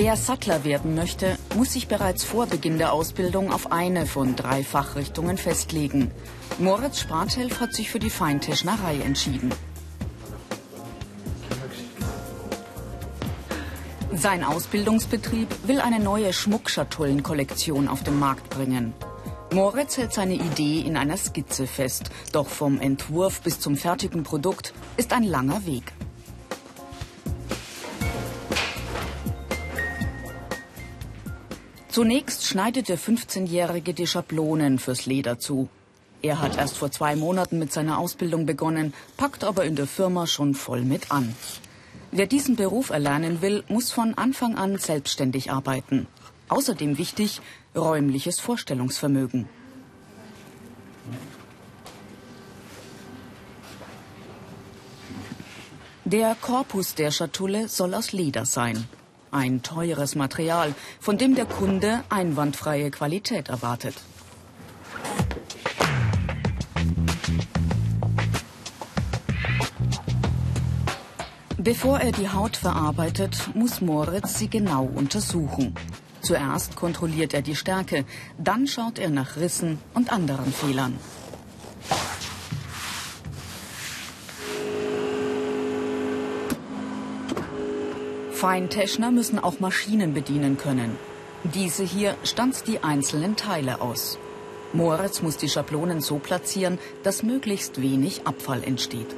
Wer Sattler werden möchte, muss sich bereits vor Beginn der Ausbildung auf eine von drei Fachrichtungen festlegen. Moritz Sprathelf hat sich für die Feintischnerei entschieden. Sein Ausbildungsbetrieb will eine neue Schmuckschatullenkollektion auf den Markt bringen. Moritz hält seine Idee in einer Skizze fest, doch vom Entwurf bis zum fertigen Produkt ist ein langer Weg. Zunächst schneidet der 15-Jährige die Schablonen fürs Leder zu. Er hat erst vor zwei Monaten mit seiner Ausbildung begonnen, packt aber in der Firma schon voll mit an. Wer diesen Beruf erlernen will, muss von Anfang an selbstständig arbeiten. Außerdem wichtig, räumliches Vorstellungsvermögen. Der Korpus der Schatulle soll aus Leder sein. Ein teures Material, von dem der Kunde einwandfreie Qualität erwartet. Bevor er die Haut verarbeitet, muss Moritz sie genau untersuchen. Zuerst kontrolliert er die Stärke, dann schaut er nach Rissen und anderen Fehlern. Feintäschner müssen auch Maschinen bedienen können. Diese hier stanzt die einzelnen Teile aus. Moritz muss die Schablonen so platzieren, dass möglichst wenig Abfall entsteht.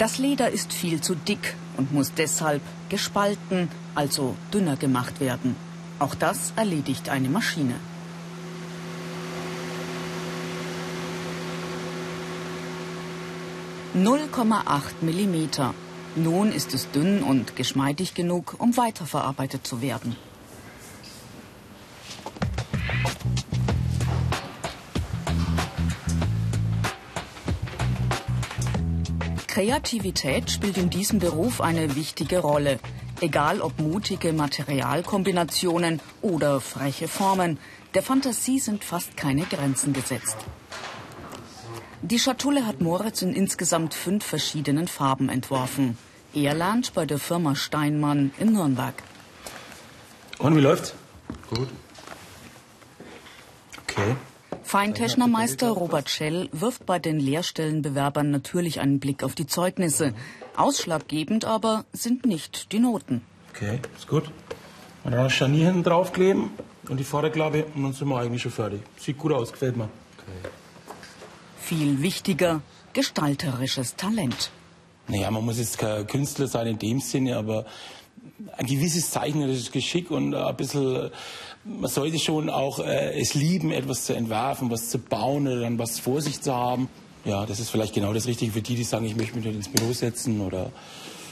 Das Leder ist viel zu dick und muss deshalb gespalten, also dünner gemacht werden. Auch das erledigt eine Maschine. 0,8 Millimeter. Nun ist es dünn und geschmeidig genug, um weiterverarbeitet zu werden. Kreativität spielt in diesem Beruf eine wichtige Rolle. Egal ob mutige Materialkombinationen oder freche Formen, der Fantasie sind fast keine Grenzen gesetzt. Die Schatulle hat Moritz in insgesamt fünf verschiedenen Farben entworfen. Er lernt bei der Firma Steinmann in Nürnberg. Und wie läuft's? Gut. Okay. Feinteschnermeister Robert Schell wirft bei den Lehrstellenbewerbern natürlich einen Blick auf die Zeugnisse. Ausschlaggebend aber sind nicht die Noten. Okay, ist gut. Und dann das Scharnier hinten draufkleben und die Vorderklappe und dann sind wir eigentlich schon fertig. Sieht gut aus, gefällt mir. Okay. Viel wichtiger, gestalterisches Talent. Naja, man muss jetzt kein Künstler sein in dem Sinne, aber ein gewisses zeichnerisches Geschick und ein bisschen, man sollte schon auch äh, es lieben, etwas zu entwerfen, was zu bauen oder dann was vor sich zu haben. Ja, das ist vielleicht genau das Richtige für die, die sagen, ich möchte mich ins Büro setzen oder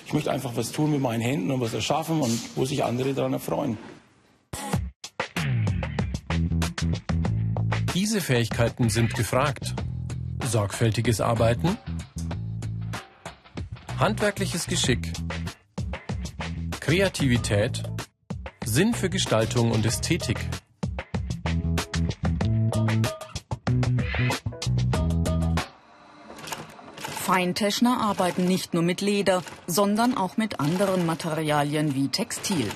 ich möchte einfach was tun mit meinen Händen und was erschaffen und wo sich andere daran erfreuen. Diese Fähigkeiten sind gefragt sorgfältiges Arbeiten, handwerkliches Geschick, Kreativität, Sinn für Gestaltung und Ästhetik. Feinteschner arbeiten nicht nur mit Leder, sondern auch mit anderen Materialien wie Textil.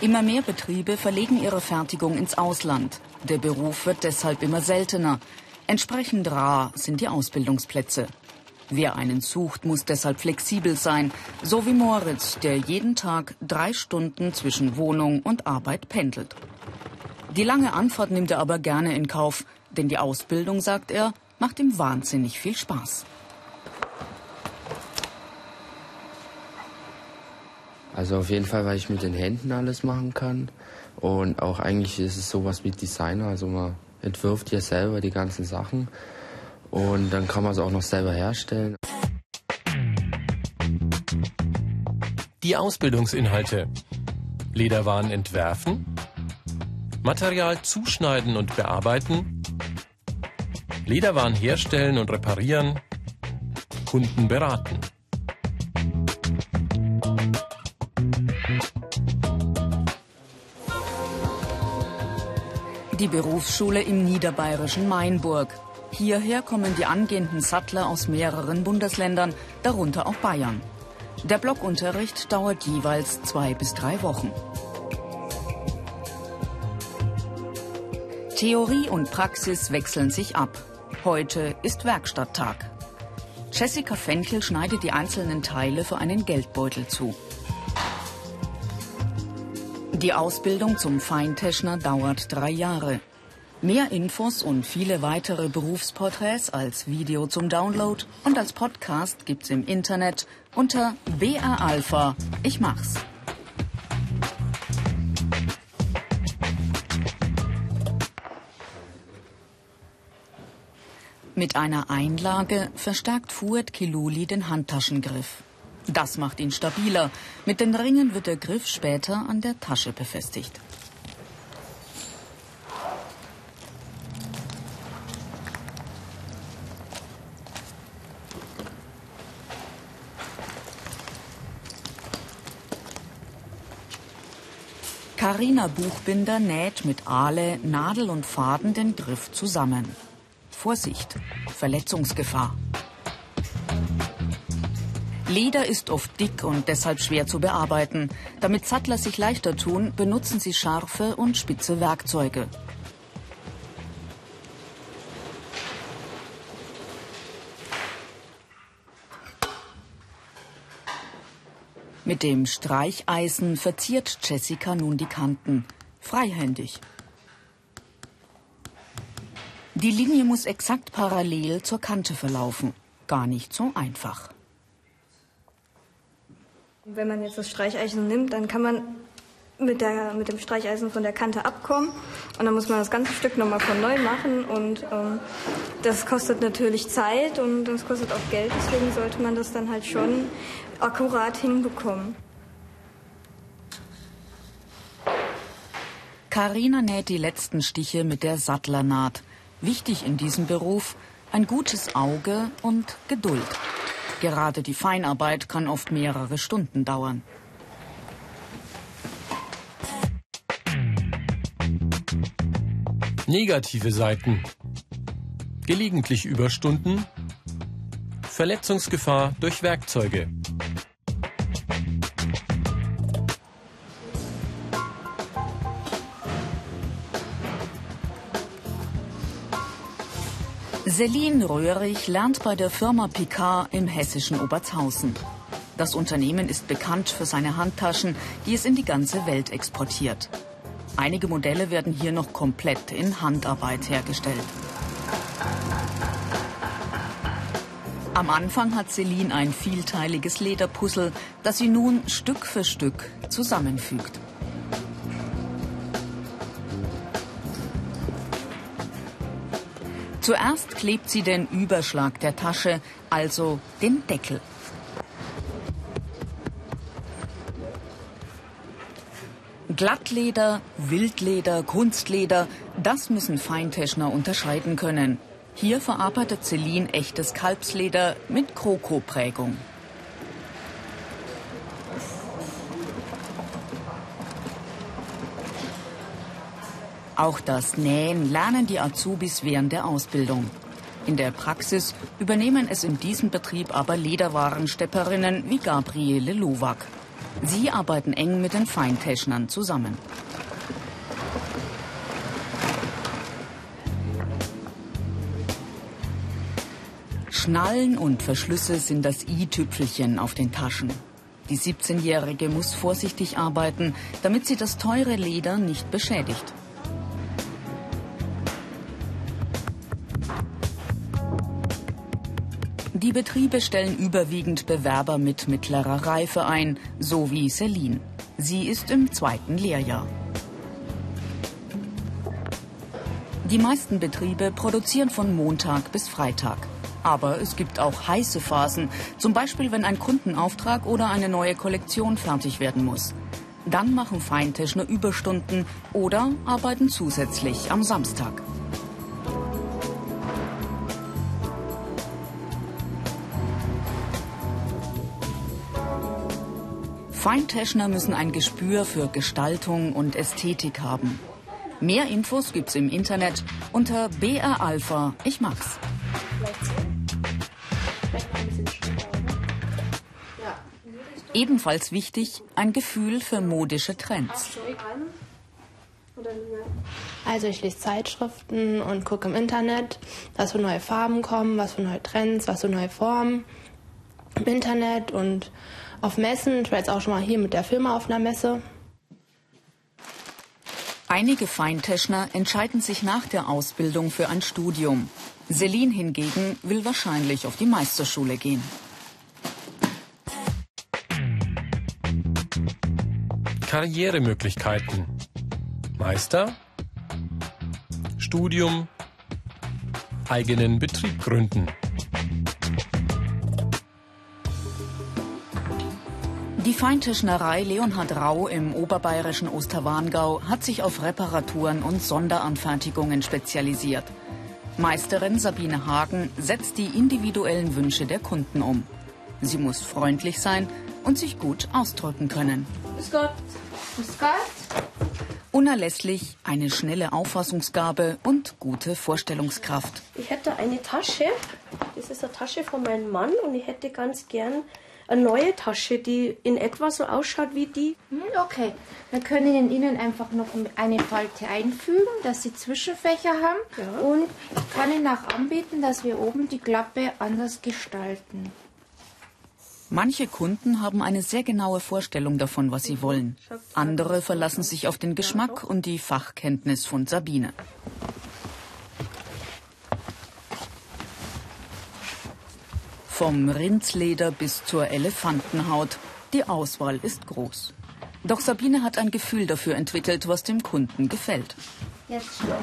Immer mehr Betriebe verlegen ihre Fertigung ins Ausland. Der Beruf wird deshalb immer seltener. Entsprechend rar sind die Ausbildungsplätze. Wer einen sucht, muss deshalb flexibel sein, so wie Moritz, der jeden Tag drei Stunden zwischen Wohnung und Arbeit pendelt. Die lange Anfahrt nimmt er aber gerne in Kauf, denn die Ausbildung, sagt er, macht ihm wahnsinnig viel Spaß. Also auf jeden Fall, weil ich mit den Händen alles machen kann. Und auch eigentlich ist es sowas wie Designer, also man entwirft ja selber die ganzen Sachen und dann kann man es auch noch selber herstellen. Die Ausbildungsinhalte. Lederwaren entwerfen, Material zuschneiden und bearbeiten, Lederwaren herstellen und reparieren, Kunden beraten. Die Berufsschule im niederbayerischen Mainburg. Hierher kommen die angehenden Sattler aus mehreren Bundesländern, darunter auch Bayern. Der Blockunterricht dauert jeweils zwei bis drei Wochen. Theorie und Praxis wechseln sich ab. Heute ist Werkstatttag. Jessica Fenkel schneidet die einzelnen Teile für einen Geldbeutel zu. Die Ausbildung zum Feinteschner dauert drei Jahre. Mehr Infos und viele weitere Berufsporträts als Video zum Download und als Podcast gibt's im Internet unter BR Alpha. Ich mach's. Mit einer Einlage verstärkt Fuad Kiluli den Handtaschengriff. Das macht ihn stabiler. Mit den Ringen wird der Griff später an der Tasche befestigt. Carina Buchbinder näht mit Aale, Nadel und Faden den Griff zusammen. Vorsicht, Verletzungsgefahr. Leder ist oft dick und deshalb schwer zu bearbeiten. Damit Sattler sich leichter tun, benutzen sie scharfe und spitze Werkzeuge. Mit dem Streicheisen verziert Jessica nun die Kanten. Freihändig. Die Linie muss exakt parallel zur Kante verlaufen. Gar nicht so einfach. Wenn man jetzt das Streicheisen nimmt, dann kann man mit, der, mit dem Streicheisen von der Kante abkommen und dann muss man das ganze Stück nochmal von neu machen und ähm, das kostet natürlich Zeit und das kostet auch Geld, deswegen sollte man das dann halt schon akkurat hinbekommen. Karina näht die letzten Stiche mit der Sattlernaht. Wichtig in diesem Beruf ein gutes Auge und Geduld. Gerade die Feinarbeit kann oft mehrere Stunden dauern. Negative Seiten. Gelegentlich Überstunden. Verletzungsgefahr durch Werkzeuge. Celine Röhrig lernt bei der Firma Picard im hessischen Obertshausen. Das Unternehmen ist bekannt für seine Handtaschen, die es in die ganze Welt exportiert. Einige Modelle werden hier noch komplett in Handarbeit hergestellt. Am Anfang hat Celine ein vielteiliges Lederpuzzle, das sie nun Stück für Stück zusammenfügt. Zuerst klebt sie den Überschlag der Tasche, also den Deckel. Glattleder, Wildleder, Kunstleder, das müssen Feinteschner unterscheiden können. Hier verarbeitet Celine echtes Kalbsleder mit Krokoprägung. Auch das Nähen lernen die Azubis während der Ausbildung. In der Praxis übernehmen es in diesem Betrieb aber Lederwarenstepperinnen wie Gabriele Lowak. Sie arbeiten eng mit den Feinteschnern zusammen. Schnallen und Verschlüsse sind das i-Tüpfelchen auf den Taschen. Die 17-Jährige muss vorsichtig arbeiten, damit sie das teure Leder nicht beschädigt. Betriebe stellen überwiegend Bewerber mit mittlerer Reife ein, so wie Celine. Sie ist im zweiten Lehrjahr. Die meisten Betriebe produzieren von Montag bis Freitag. Aber es gibt auch heiße Phasen, zum Beispiel wenn ein Kundenauftrag oder eine neue Kollektion fertig werden muss. Dann machen Feintischner Überstunden oder arbeiten zusätzlich am Samstag. Feintäschner müssen ein Gespür für Gestaltung und Ästhetik haben. Mehr Infos gibt's im Internet unter BR Alpha. Ich mag's. Ebenfalls wichtig, ein Gefühl für modische Trends. Also ich lese Zeitschriften und gucke im Internet, was für neue Farben kommen, was für neue Trends, was für neue Formen im Internet und auf Messen. Ich war jetzt auch schon mal hier mit der Firma auf einer Messe. Einige Feintäschner entscheiden sich nach der Ausbildung für ein Studium. Celine hingegen will wahrscheinlich auf die Meisterschule gehen. Karrieremöglichkeiten. Meister, Studium, eigenen Betrieb gründen. Die Feintischnerei Leonhard Rau im oberbayerischen Osterwarngau hat sich auf Reparaturen und Sonderanfertigungen spezialisiert. Meisterin Sabine Hagen setzt die individuellen Wünsche der Kunden um. Sie muss freundlich sein und sich gut ausdrücken können. Grüß Gott. Grüß Gott. Unerlässlich eine schnelle Auffassungsgabe und gute Vorstellungskraft. Ich hätte eine Tasche. Das ist eine Tasche von meinem Mann und ich hätte ganz gern eine neue Tasche, die in etwa so ausschaut wie die. Hm, okay, wir können in Ihnen einfach noch eine Falte einfügen, dass Sie Zwischenfächer haben. Ja. Und ich kann Ihnen auch anbieten, dass wir oben die Klappe anders gestalten. Manche Kunden haben eine sehr genaue Vorstellung davon, was sie wollen. Andere verlassen sich auf den Geschmack und die Fachkenntnis von Sabine. Vom Rindsleder bis zur Elefantenhaut. Die Auswahl ist groß. Doch Sabine hat ein Gefühl dafür entwickelt, was dem Kunden gefällt. Jetzt schauen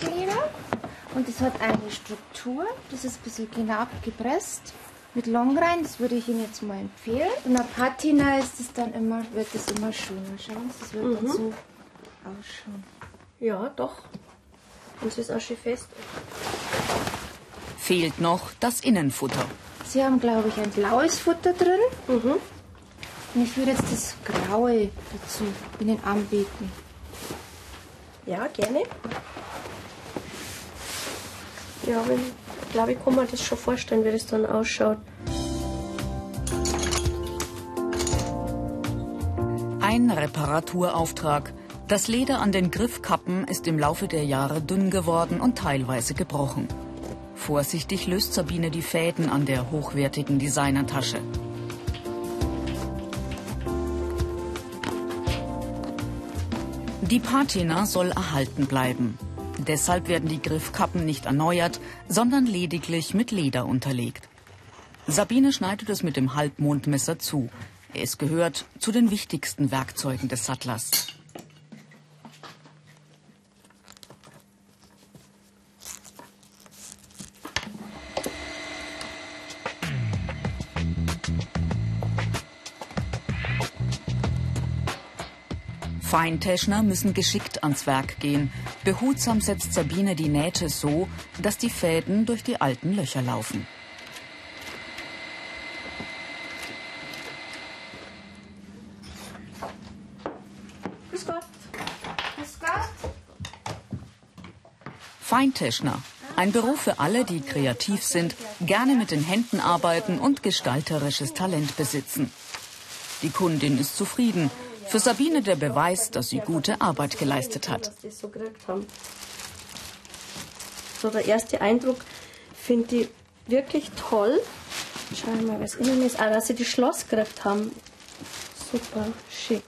Sie Leder. Und es hat eine Struktur. Das ist ein bisschen genau gepresst. Mit Longrein, das würde ich Ihnen jetzt mal empfehlen. Und nach Patina ist es dann immer, wird es immer schöner. Schauen Sie, das wird dann so ausschauen. Ja, doch. Und sie ist auch schön fest. Fehlt noch das Innenfutter. Sie haben, glaube ich, ein blaues Futter drin. Mhm. Und ich würde jetzt das graue dazu Ihnen anbieten. Ja, gerne. Ja, wenn, ich glaube, ich kann mir das schon vorstellen, wie das dann ausschaut. Ein Reparaturauftrag. Das Leder an den Griffkappen ist im Laufe der Jahre dünn geworden und teilweise gebrochen. Vorsichtig löst Sabine die Fäden an der hochwertigen Designertasche. Die Patina soll erhalten bleiben. Deshalb werden die Griffkappen nicht erneuert, sondern lediglich mit Leder unterlegt. Sabine schneidet es mit dem Halbmondmesser zu. Es gehört zu den wichtigsten Werkzeugen des Sattlers. Feintäschner müssen geschickt ans Werk gehen. Behutsam setzt Sabine die Nähte so, dass die Fäden durch die alten Löcher laufen. Grüß Gott. Grüß Gott. Feintäschner. Ein Beruf für alle, die kreativ sind, gerne mit den Händen arbeiten und gestalterisches Talent besitzen. Die Kundin ist zufrieden. Für Sabine der Beweis, dass sie gute Arbeit geleistet hat. So der erste Eindruck finde ich wirklich toll. Schauen wir mal, was innen ist. Ah, dass sie die Schloss gekriegt haben. Super schick.